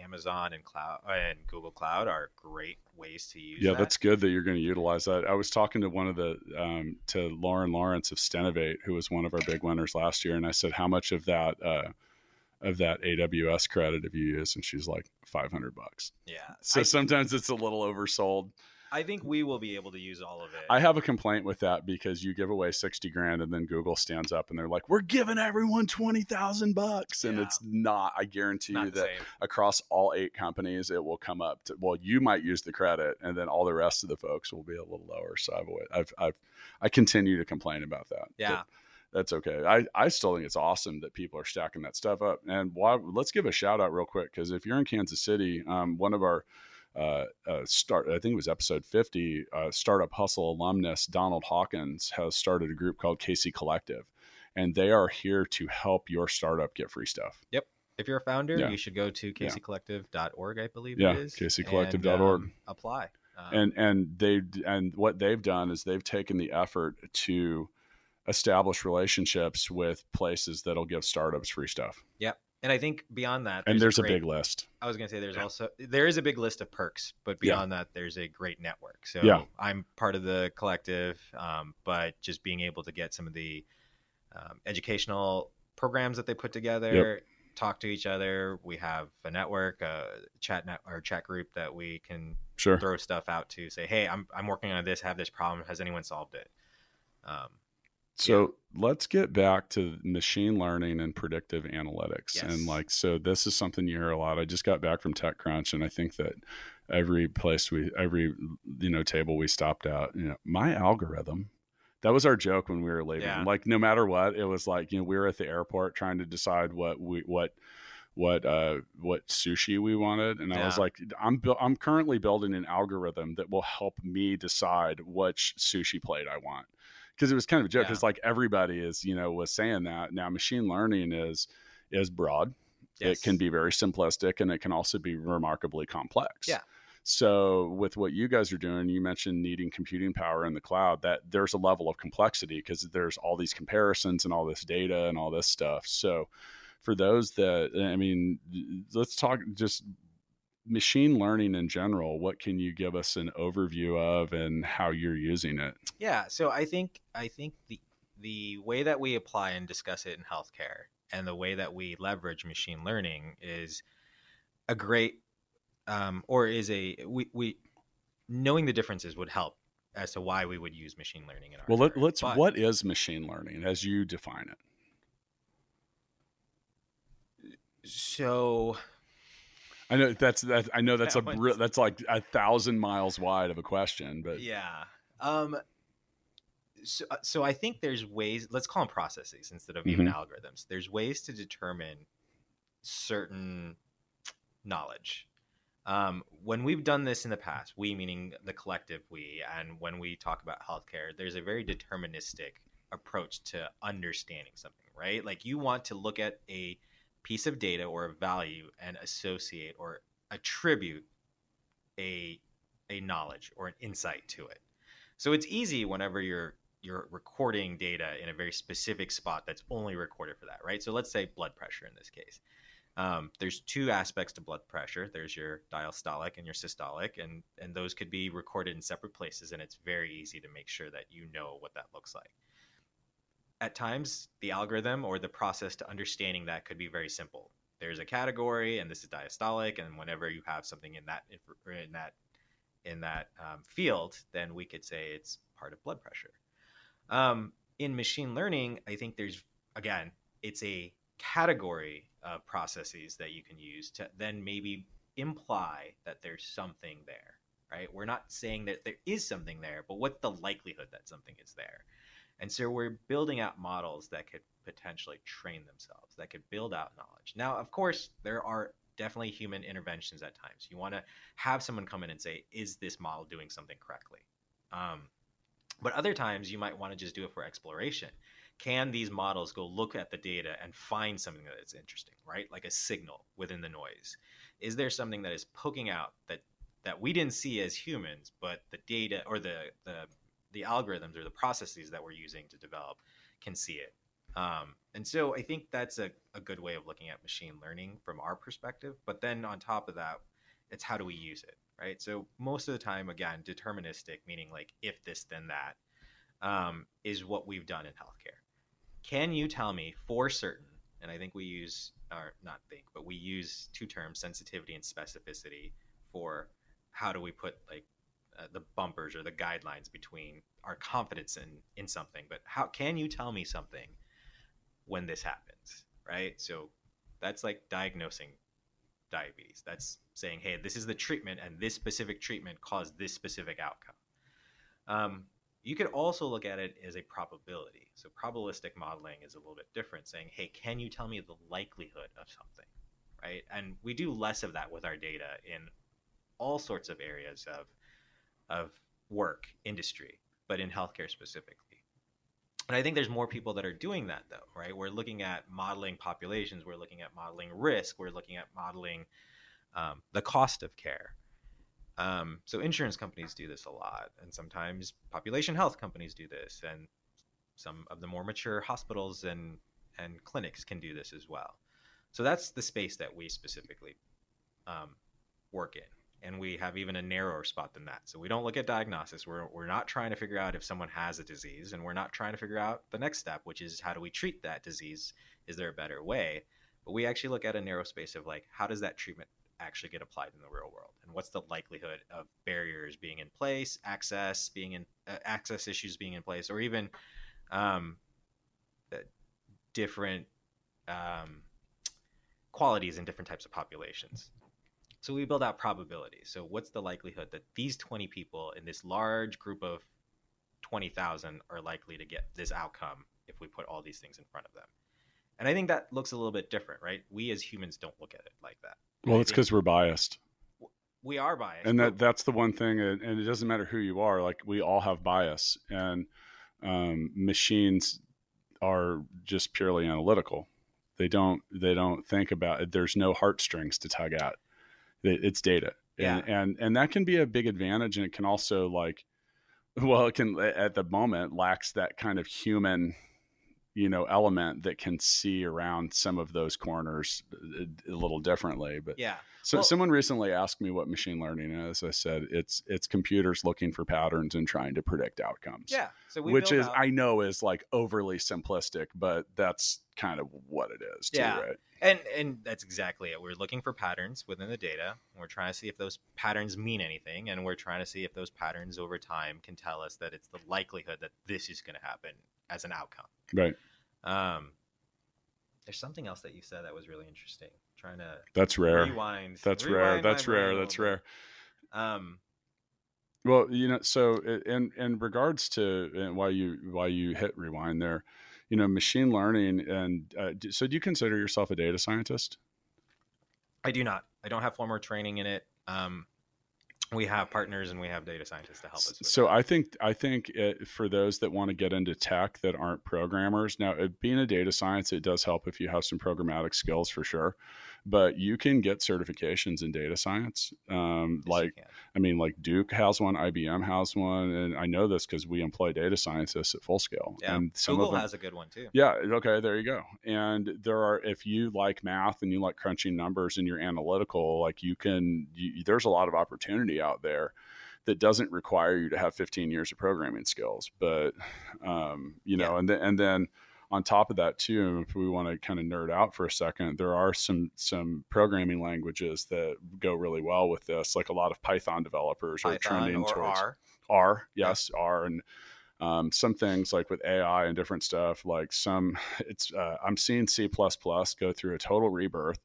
Amazon and cloud and Google Cloud are great ways to use. Yeah, that. that's good that you're going to utilize that. I was talking to one of the um, to Lauren Lawrence of Stenovate, who was one of our big winners last year, and I said, how much of that. Uh, of that AWS credit if you use, and she's like five hundred bucks. Yeah. So I, sometimes it's a little oversold. I think we will be able to use all of it. I have a complaint with that because you give away sixty grand and then Google stands up and they're like, "We're giving everyone twenty thousand bucks," and yeah. it's not. I guarantee not you that across all eight companies, it will come up to. Well, you might use the credit, and then all the rest of the folks will be a little lower. So I've, I've, I've I continue to complain about that. Yeah. But, that's okay. I, I still think it's awesome that people are stacking that stuff up. And why, let's give a shout out real quick because if you're in Kansas City, um, one of our uh, uh, start, I think it was episode 50, uh, Startup Hustle alumnus Donald Hawkins has started a group called Casey Collective, and they are here to help your startup get free stuff. Yep. If you're a founder, yeah. you should go to caseycollective.org, I believe yeah, it is. caseycollective.org. Um, apply. Um, and and they and what they've done is they've taken the effort to establish relationships with places that'll give startups free stuff. Yep. And I think beyond that, and there's a, great, a, big list. I was going to say there's yeah. also there is a big list of perks, but beyond yeah. that, there's a great network. So yeah. I'm part of the collective, um, but just being able to get some of the um, educational programs that they put together, yep. talk to each other. We have a network, a chat net or chat group that we can sure. throw stuff out to. Say, hey, I'm I'm working on this. Have this problem. Has anyone solved it? Um, so yeah. let's get back to machine learning and predictive analytics. Yes. And like, so this is something you hear a lot. I just got back from TechCrunch, and I think that every place we, every you know table we stopped at, you know, my algorithm. That was our joke when we were leaving. Yeah. Like, no matter what, it was like you know we were at the airport trying to decide what we what what uh what sushi we wanted and yeah. i was like i'm bu- i'm currently building an algorithm that will help me decide which sushi plate i want because it was kind of a joke because yeah. like everybody is you know was saying that. Now machine learning is is broad. Yes. it can be very simplistic and it can also be remarkably complex. Yeah. So with what you guys are doing you mentioned needing computing power in the cloud that there's a level of complexity because there's all these comparisons and all this data and all this stuff. So for those that i mean let's talk just machine learning in general, what can you give us an overview of and how you're using it? Yeah, so I think I think the the way that we apply and discuss it in healthcare and the way that we leverage machine learning is a great um, or is a we, we knowing the differences would help as to why we would use machine learning in our well let, us what is machine learning as you define it so I know that's that. I know that's a that's like a thousand miles wide of a question, but yeah. Um. So, uh, so I think there's ways. Let's call them processes instead of even mm-hmm. algorithms. There's ways to determine certain knowledge. Um, when we've done this in the past, we meaning the collective we, and when we talk about healthcare, there's a very deterministic approach to understanding something, right? Like you want to look at a piece of data or a value and associate or attribute a a knowledge or an insight to it. So it's easy whenever you're you're recording data in a very specific spot that's only recorded for that, right? So let's say blood pressure in this case. Um, there's two aspects to blood pressure. There's your diastolic and your systolic, and and those could be recorded in separate places, and it's very easy to make sure that you know what that looks like at times the algorithm or the process to understanding that could be very simple. There's a category, and this is diastolic, and whenever you have something in that in that in that um, field, then we could say it's part of blood pressure. Um, in machine learning, I think there's again, it's a category of processes that you can use to then maybe imply that there's something there. Right? We're not saying that there is something there, but what's the likelihood that something is there? And so we're building out models that could potentially train themselves, that could build out knowledge. Now, of course, there are definitely human interventions at times. You want to have someone come in and say, is this model doing something correctly? Um, but other times you might want to just do it for exploration. Can these models go look at the data and find something that is interesting, right? Like a signal within the noise. Is there something that is poking out that that we didn't see as humans, but the data or the the the algorithms or the processes that we're using to develop can see it. Um, and so I think that's a, a good way of looking at machine learning from our perspective. But then on top of that, it's how do we use it, right? So most of the time, again, deterministic, meaning like if this, then that, um, is what we've done in healthcare. Can you tell me for certain, and I think we use, or not think, but we use two terms, sensitivity and specificity, for how do we put like uh, the bumpers or the guidelines between our confidence in in something but how can you tell me something when this happens right? So that's like diagnosing diabetes. That's saying hey this is the treatment and this specific treatment caused this specific outcome. Um, you could also look at it as a probability. So probabilistic modeling is a little bit different saying hey can you tell me the likelihood of something right? And we do less of that with our data in all sorts of areas of of work industry, but in healthcare specifically. And I think there's more people that are doing that though, right? We're looking at modeling populations, we're looking at modeling risk, we're looking at modeling um, the cost of care. Um, so insurance companies do this a lot, and sometimes population health companies do this, and some of the more mature hospitals and and clinics can do this as well. So that's the space that we specifically um, work in. And we have even a narrower spot than that. So we don't look at diagnosis. We're, we're not trying to figure out if someone has a disease, and we're not trying to figure out the next step, which is how do we treat that disease? Is there a better way? But we actually look at a narrow space of like, how does that treatment actually get applied in the real world? And what's the likelihood of barriers being in place, access being in, uh, access issues being in place, or even um, different um, qualities in different types of populations. So we build out probabilities. So what's the likelihood that these 20 people in this large group of 20,000 are likely to get this outcome if we put all these things in front of them? And I think that looks a little bit different, right? We as humans don't look at it like that. Well, it's because we're biased. We are biased. And that that's the one thing and it doesn't matter who you are, like we all have bias and um, machines are just purely analytical. They don't they don't think about it. There's no heartstrings to tug at. It's data. Yeah. And, and and that can be a big advantage and it can also like well it can at the moment lacks that kind of human you know element that can see around some of those corners a, a little differently but yeah so well, someone recently asked me what machine learning is. I said it's it's computers looking for patterns and trying to predict outcomes. Yeah. So which is out... I know is like overly simplistic, but that's kind of what it is. Too, yeah. Right? And and that's exactly it. We're looking for patterns within the data. We're trying to see if those patterns mean anything, and we're trying to see if those patterns over time can tell us that it's the likelihood that this is going to happen as an outcome. Right. Um, there's something else that you said that was really interesting. Trying to that's rare. rewind. That's rewind rare. that's rare. that's rare. Um well you know so in in regards to why you why you hit rewind there you know machine learning and uh, so do you consider yourself a data scientist? I do not. I don't have formal training in it. Um we have partners and we have data scientists to help us. so that. I think I think it, for those that want to get into tech that aren't programmers, now being a data science, it does help if you have some programmatic skills for sure but you can get certifications in data science. Um, yes, like, I mean, like Duke has one, IBM has one, and I know this because we employ data scientists at full scale. Yeah, and some Google of them, has a good one too. Yeah, okay, there you go. And there are, if you like math and you like crunching numbers and you're analytical, like you can, you, there's a lot of opportunity out there that doesn't require you to have 15 years of programming skills. But um, you know, yeah. and then and then on top of that too if we want to kind of nerd out for a second there are some some programming languages that go really well with this like a lot of python developers python are trending towards r r yes yeah. r and um, some things like with ai and different stuff like some it's uh, i'm seeing c++ go through a total rebirth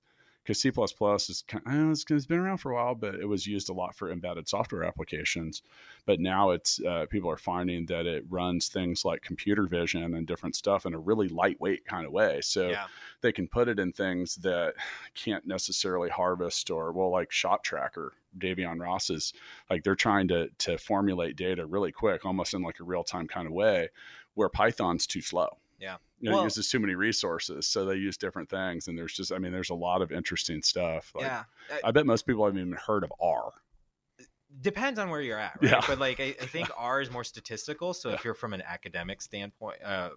because C++ is kind of, it's been around for a while, but it was used a lot for embedded software applications. But now it's uh, people are finding that it runs things like computer vision and different stuff in a really lightweight kind of way. So yeah. they can put it in things that can't necessarily harvest or well, like Shot Tracker. Davyeon Ross is like they're trying to to formulate data really quick, almost in like a real time kind of way, where Python's too slow. Yeah. You know, well, it uses too many resources. So they use different things. And there's just, I mean, there's a lot of interesting stuff. Like, yeah. I, I bet most people haven't even heard of R. Depends on where you're at, right? Yeah. But like, I, I think R is more statistical. So yeah. if you're from an academic standpoint, uh,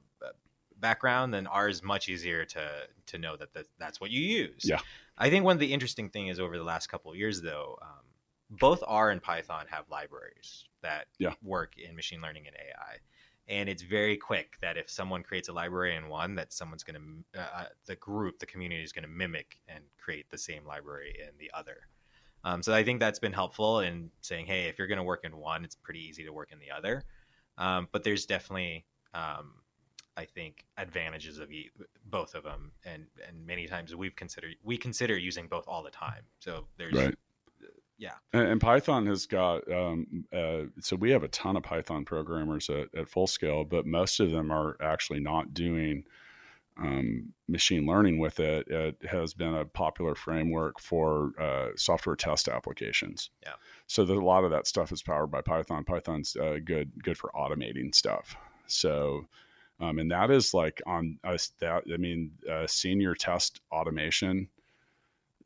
background, then R is much easier to to know that, that that's what you use. Yeah. I think one of the interesting thing is over the last couple of years, though, um, both R and Python have libraries that yeah. work in machine learning and AI and it's very quick that if someone creates a library in one that someone's going to uh, uh, the group the community is going to mimic and create the same library in the other. Um, so i think that's been helpful in saying hey if you're going to work in one it's pretty easy to work in the other. Um, but there's definitely um, i think advantages of both of them and and many times we've considered we consider using both all the time. So there's right yeah. And, and, Python has got um, uh, so we have a ton of Python programmers at, at, full scale, but most of them are actually not doing um, machine learning with it. It has been a popular framework for uh, software test applications. Yeah. So a lot of that stuff is powered by Python. Python's uh, good good for automating stuff. So. Um, and that is like on us that I mean, uh, senior test automation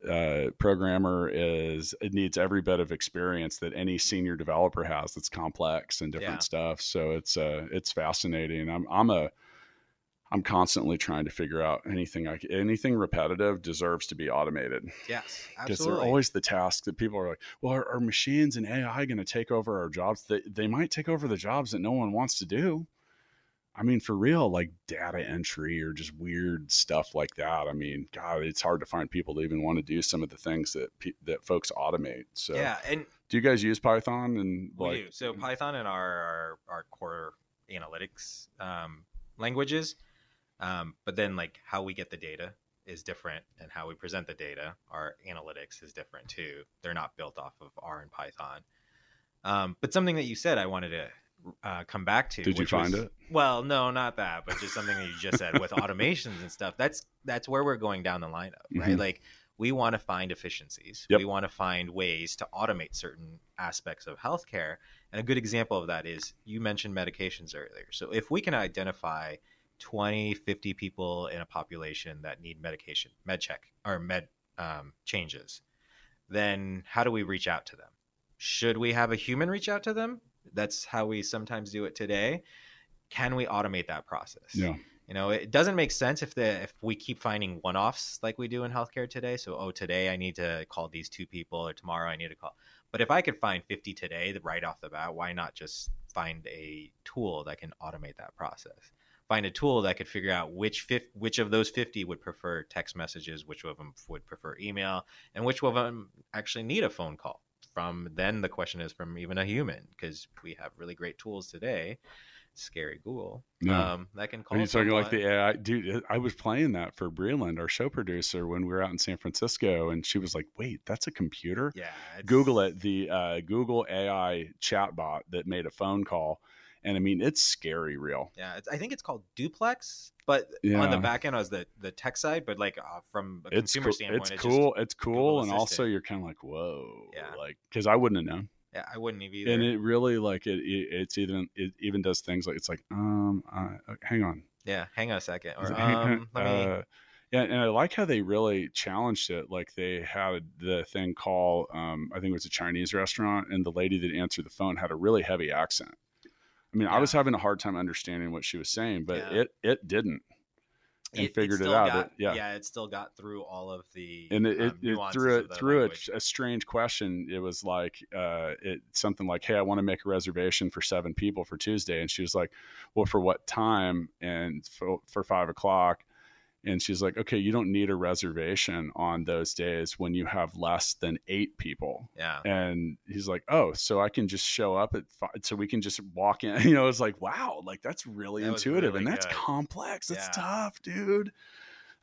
uh, programmer is it needs every bit of experience that any senior developer has. That's complex and different Yeah. stuff. So it's uh, it's fascinating. I'm I'm a I'm constantly trying to figure out anything like anything repetitive deserves to be automated Yes, because they're always the task that people are like, well, are, are machines and AI going to take over our jobs? They, they might take over the jobs that no one wants to do. I mean, for real, like data entry or just weird stuff like that. I mean, God, it's hard to find people to even want to do some of the things that pe- that folks automate. So, yeah, and do you guys use Python and we like? do. So Python and R our, our core analytics um, languages, um, but then like how we get the data is different, and how we present the data, our analytics is different too. They're not built off of R and Python. Um, but something that you said, I wanted to uh, come back to. Did you find was- it? Well, no, not that, but just something that you just said with automations and stuff. That's that's where we're going down the line of, right? Mhm. Like we want to find efficiencies. Yep. We want to find ways to automate certain aspects of healthcare. And a good example of that is you mentioned medications earlier. So if we can identify 20, 50 people in a population that need medication, med check or med um, changes, then how do we reach out to them? Should we have a human reach out to them? That's how we sometimes do it today. Can we automate that process? Yeah. You know, it doesn't make sense if the if we keep finding one-offs like we do in healthcare today. So, oh, today I need to call these two people, or tomorrow I need to call. But if I could find 50 today, the- right off the bat, why not just find a tool that can automate that process? Find a tool that could figure out which which of those 50 would prefer text messages, which of them would prefer email, and which of them actually need a phone call. From then, the question is from even a human because we have really great tools today. Scary Google, Yeah. um, that can call. Are you talking like the AI? Dude, I was playing that for Breland, our show producer, when we were out in San Francisco, and she was like, "Wait, that's a computer." Yeah, Google it, the uh, Google AI chatbot that made a phone call, and I mean, it's scary real. Yeah, it's, I think it's called Duplex, but on the back end, I was the the tech side, but like uh, from a It's consumer cool. standpoint, It's it cool. it's cool, and also you're kind of like, "Whoa!" Yeah. Like, because I wouldn't have known. Yeah, I wouldn't have either. And it really like it, it. It's even it even does things like it's like, um, uh, hang on, yeah, hang on a second, or um, let me. uh, yeah, and I like how they really challenged it. Like they had the thing call, um, I think it was a Chinese restaurant, and the lady that answered the phone had a really heavy accent. I mean, I was having a hard time understanding what she was saying, but Yeah. it it didn't, and figured it still out. Got, It- yeah. yeah, it still got through all of the and it, it, um, it threw it through a, a strange question. It was like uh, it something like, "Hey, I want to make a reservation for seven people for Tuesday," and she was like, "Well, for what time?" And for, for five o'clock, and she's like, "Okay, you don't need a reservation on those days when you have less than eight people." Yeah, And he's like, "Oh, so I can just show up at five, so we can just walk in." You know, it's like, "Wow, like that's really That intuitive, really and that's good. complex. That's Yeah. tough, dude.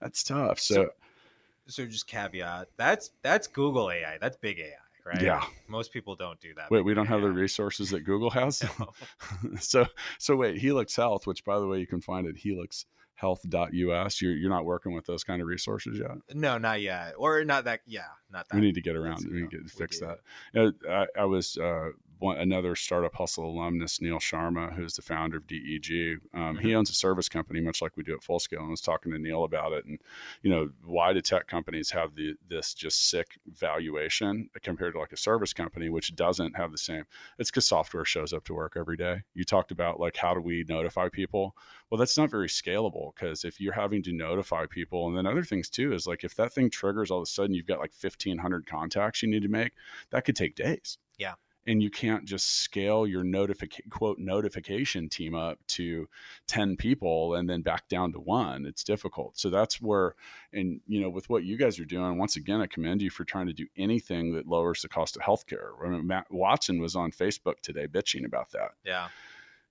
That's tough." so, So- so just caveat that's that's Google AI, that's big AI, right? Yeah. most people don't do that. Wait, we don't have the resources that Google has. No. so, so wait, Helix Health, which by the way you can find at helixhealth.us. You're you're not working with those kind of resources yet. No, not yet, or not that. Yeah, not that. we need to get around. We need to no, get we fix that. You know, I, I was uh, one, another startup hustle alumnus, Neil Sharma, who's the founder of DEG. Um, He Mhm. owns a service company, much like we do at Full Scale. And I was talking to Neil about it, and you know, why do tech companies have the this just sick valuation compared to like a service company, which doesn't have the same? It's because software shows up to work every day. You talked about like how do we notify people? Well, that's not very scalable because if you're having to notify people, and then other things too is like if that thing triggers all of a sudden you've got like 1,500 contacts you need to make, that could take days. Yeah. And you can't just scale your notification quote notification team up to 10 people and then back down to one. It's difficult. So that's where, and you know, with what you guys are doing, once again, I commend you for trying to do anything that lowers the cost of healthcare. I mean, Matt Watson was on Facebook today bitching about that Yeah,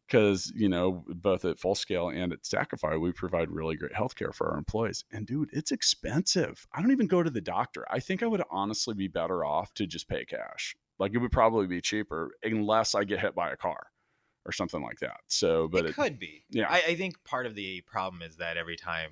because you know both at full scale and at stackify we provide really great healthcare for our employees and dude it's expensive i don't even go to the doctor i think i would honestly be better off to just pay cash like it would probably be cheaper unless i get hit by a car or something like that so but it, it, could be. yeah. I, I think part of the problem is that every time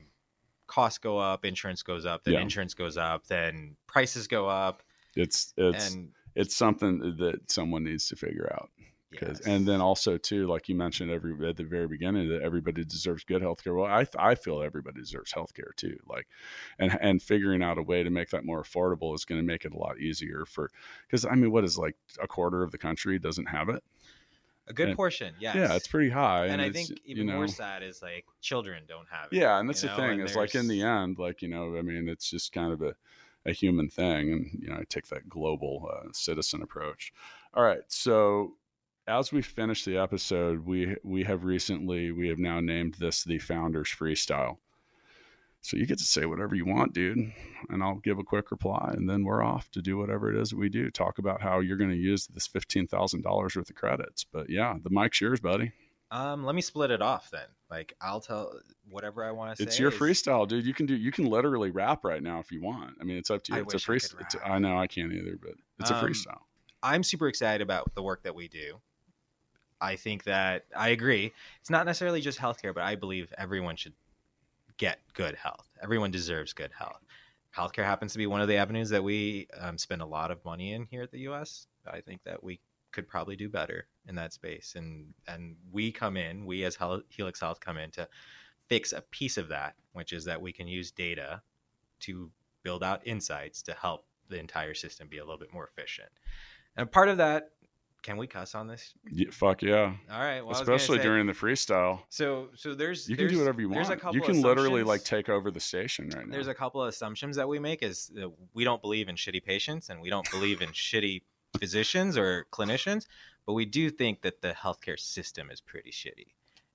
costs go up, insurance goes up, then Yeah. insurance goes up, then prices go up, it's it's and it's something that someone needs to figure out Yes. And then also too, like you mentioned every at the very beginning, that everybody deserves good healthcare. Well, I I feel everybody deserves healthcare too. Like, and and figuring out a way to make that more affordable is going to make it a lot easier for because I mean, what is like a quarter of the country doesn't have it. A good and, portion, yes. Yeah, it's pretty high. And, and I think even you know, more sad is like children don't have it. Yeah, and that's the know? thing is like in the end, like you know, I mean, it's just kind of a a human thing, and you know, I take that global uh, citizen approach. All right, so as we finish the episode, we we have recently we have now named this the Founders Freestyle. So you get to say whatever you want, dude, and I'll give a quick reply, and then we're off to do whatever it is that we do. Talk about how you're going to use this fifteen thousand dollars worth of credits. But yeah, the mic's yours, buddy. Um, let me split it off then. Like I'll tell whatever I want to say. It's your is... freestyle, dude. You can do. You can literally rap right now if you want. I mean, it's up to you. I it's a freestyle. I, I, know I can't either, but it's um, a freestyle. I'm super excited about the work that we do. I think that I agree. It's not necessarily just healthcare, but I believe everyone should get good health. Everyone deserves good health. Healthcare happens to be one of the avenues that we um, spend a lot of money in here at the U.S. I think that we could probably do better in that space, and and we come in, we as Helix Health come in to fix a piece of that, which is that we can use data to build out insights to help the entire system be a little bit more efficient. And part of that can we cuss on this? Yeah, fuck yeah! All right, well, especially say, during the freestyle. So, so there's you can do whatever you want. you can literally like take over the station right now. There's a couple of assumptions that we make is we don't believe in shitty patients and we don't believe in shitty physicians or clinicians, but we do think that the healthcare system is pretty shitty,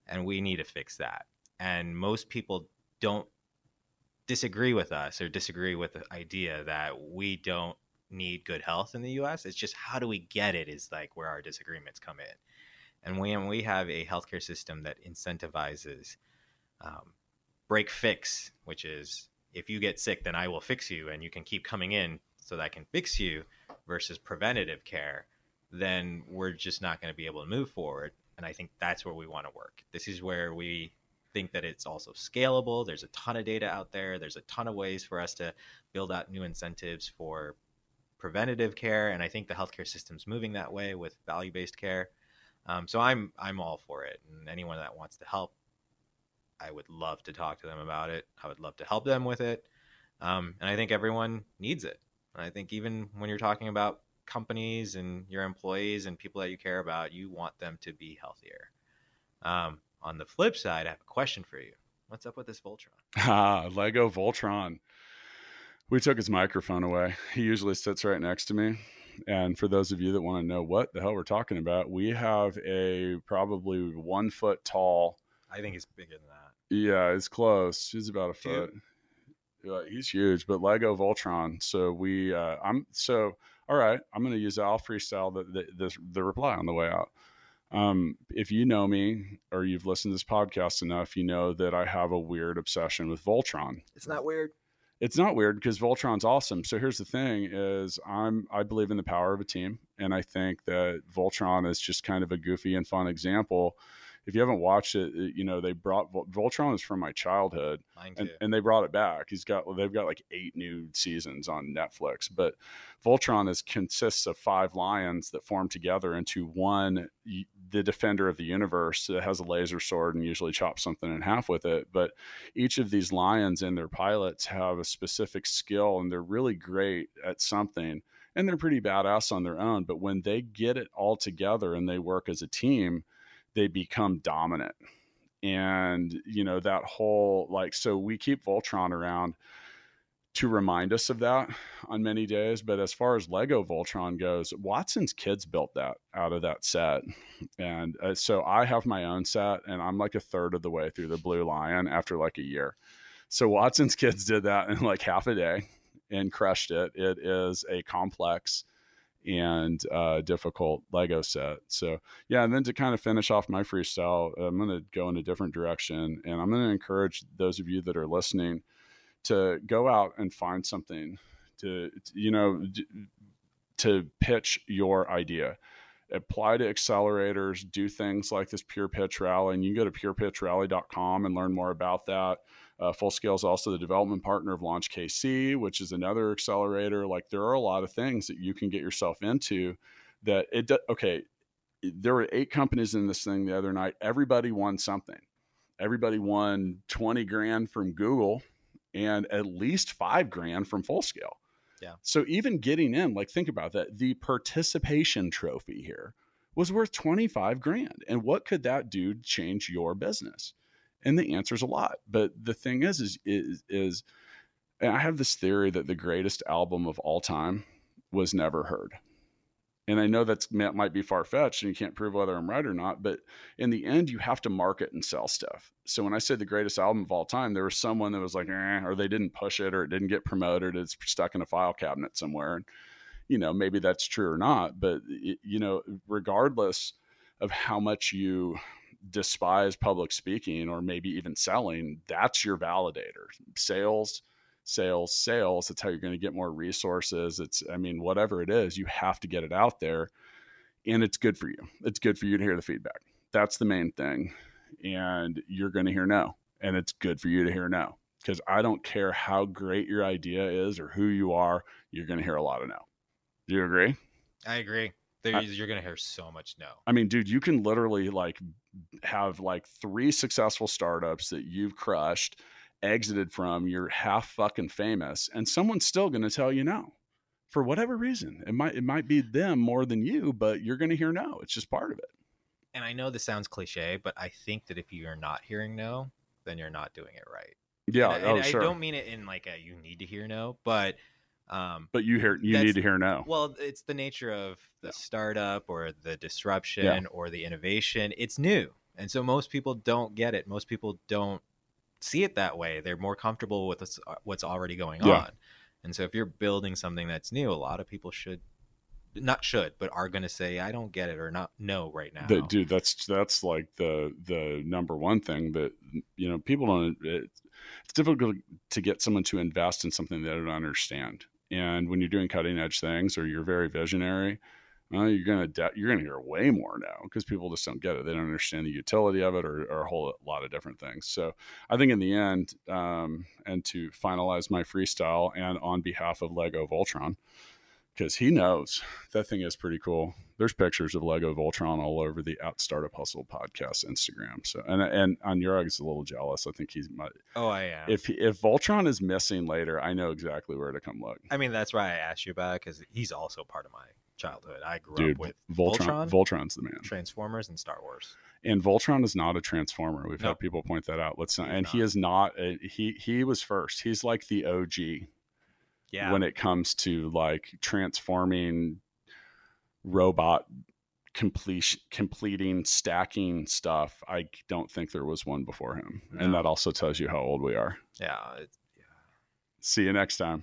and we need to fix that. And most people don't disagree with us or disagree with the idea that we don't need good health in the US. It's just how do we get it is like where our disagreements come in. And when we have a healthcare system that incentivizes um, break fix, which is if you get sick, then I will fix you and you can keep coming in so that I can fix you versus preventative care, then we're just not going to be able to move forward. And I think that's where we want to work. This is where we think that it's also scalable. There's a ton of data out there. There's a ton of ways for us to build out new incentives for preventative care, and I think the healthcare system's moving that way with value-based care. Um, so I'm I'm all for it, and anyone that wants to help, I would love to talk to them about it. I would love to help them with it, um, and I think everyone needs it. And I think even when you're talking about companies and your employees and people that you care about, you want them to be healthier. Um, on the flip side, I have a question for you. What's up with this Voltron? Ah, Lego Voltron we took his microphone away. He usually sits right next to me. And for those of you that want to know what the hell we're talking about, we have a probably one foot tall. I think he's bigger than that. Yeah, it's close. He's about a foot. Yeah, he's huge, but Lego Voltron. So we, uh, I'm so all right. I'm going to use Al freestyle the, the the, the reply on the way out. Um, if you know me or you've listened to this podcast enough, you know that I have a weird obsession with Voltron. It's not weird it's not weird because Voltron's awesome. So here's the thing: is I'm I believe in the power of a team, and I think that Voltron is just kind of a goofy and fun example. If you haven't watched it, you know they brought Voltron is from my childhood, and, and, they brought it back. He's got they've got like eight new seasons on Netflix, but Voltron is consists of five lions that form together into one the defender of the universe that has a laser sword and usually chops something in half with it. But each of these lions and their pilots have a specific skill and they're really great at something and they're pretty badass on their own. But when they get it all together and they work as a team, they become dominant. And, you know, that whole like, so we keep Voltron around to remind us of that on many days. But as far as Lego Voltron goes, Watson's kids built that out of that set. And uh, so I have my own set, and I'm like a third of the way through the Blue Lion after like a year. So Watson's kids did that in like half a day and crushed it. It is a complex and uh, difficult Lego set. So yeah, and then to kind of finish off my freestyle, I'm going to go in a different direction, and I'm going to encourage those of you that are listening to go out and find something to you know to pitch your idea apply to accelerators do things like this pure pitch rally and you can go to purepitchrally.com and learn more about that uh, full scale is also the development partner of launch kc which is another accelerator like there are a lot of things that you can get yourself into that it do, okay there were eight companies in this thing the other night. Everybody won something. Everybody won 20 grand from Google and at least five grand from Full Scale. Yeah. So even getting in, like, think about that. The participation trophy here was worth 25 grand. And what could that do to change your business? And the answer is a lot. But the thing is, is, is, is I have this theory that the greatest album of all time was never heard. And I know that might be far fetched and you can't prove whether I'm right or not, but in the end, you have to market and sell stuff. So when I said the greatest album of all time, there was someone that was like, eh, or they didn't push it or it didn't get promoted. It's stuck in a file cabinet somewhere. And, you know, maybe that's true or not, but, you know, regardless of how much you despise public speaking or maybe even selling, that's your validator. Sales, sales, sales. That's how you're going to get more resources. It's, I mean, whatever it is, you have to get it out there and it's good for you. It's good for you to hear the feedback. That's the main thing. And you're going to hear no. And it's good for you to hear no because I don't care how great your idea is or who you are, you're going to hear a lot of no. Do you agree? I agree. You're going to hear so much no. I mean, dude, you can literally like have like three successful startups that you've crushed exited from, you're half fucking famous, and someone's still going to tell you no for whatever reason. It might it might be them more than you, but you're going to hear no. It's just part of it. And I know this sounds cliche, but I think that if you're not hearing no, then you're not doing it right. Yeah, and, oh, and sure. I don't mean it in like a you need to hear no, but um, but you hear you need to hear now. Well, it's the nature of the yeah. startup or the disruption yeah. or the innovation. It's new, and so most people don't get it. Most people don't see it that way. They're more comfortable with uh, what's already going yeah. on. And so if you're building something that's new, a lot of people should not should, but are going to say I don't get it or not know right now. Dude, that's that's like the the number one thing that you know people don't. It, it's difficult to get someone to invest in something they don't understand. And when you're doing cutting edge things or you're very visionary, well, you're gonna de- you're gonna hear way more now because people just don't get it. They don't understand the utility of it or, or, a whole lot of different things. So I think in the end, um, and to finalize my freestyle, and on behalf of Lego Voltron, because he knows that thing is pretty cool. There's pictures of Lego Voltron all over the At Startup Hustle podcast Instagram. So and and on your is a little jealous. I think he's might. Oh, I am. If if Voltron is missing later, I know exactly where to come look. I mean, that's why I asked you about it because he's also part of my childhood. I grew Dude, up with Voltron, Voltron, Voltron's the man. Transformers, and Star Wars. And Voltron is not a transformer. We've had people point that out. Let's not, and not. he is not. A, he he was first. He's like the OG. Yeah. When it comes to like transforming robot completion completing stacking stuff i don't think there was one before him no. and that also tells you how old we are yeah, yeah. see you next time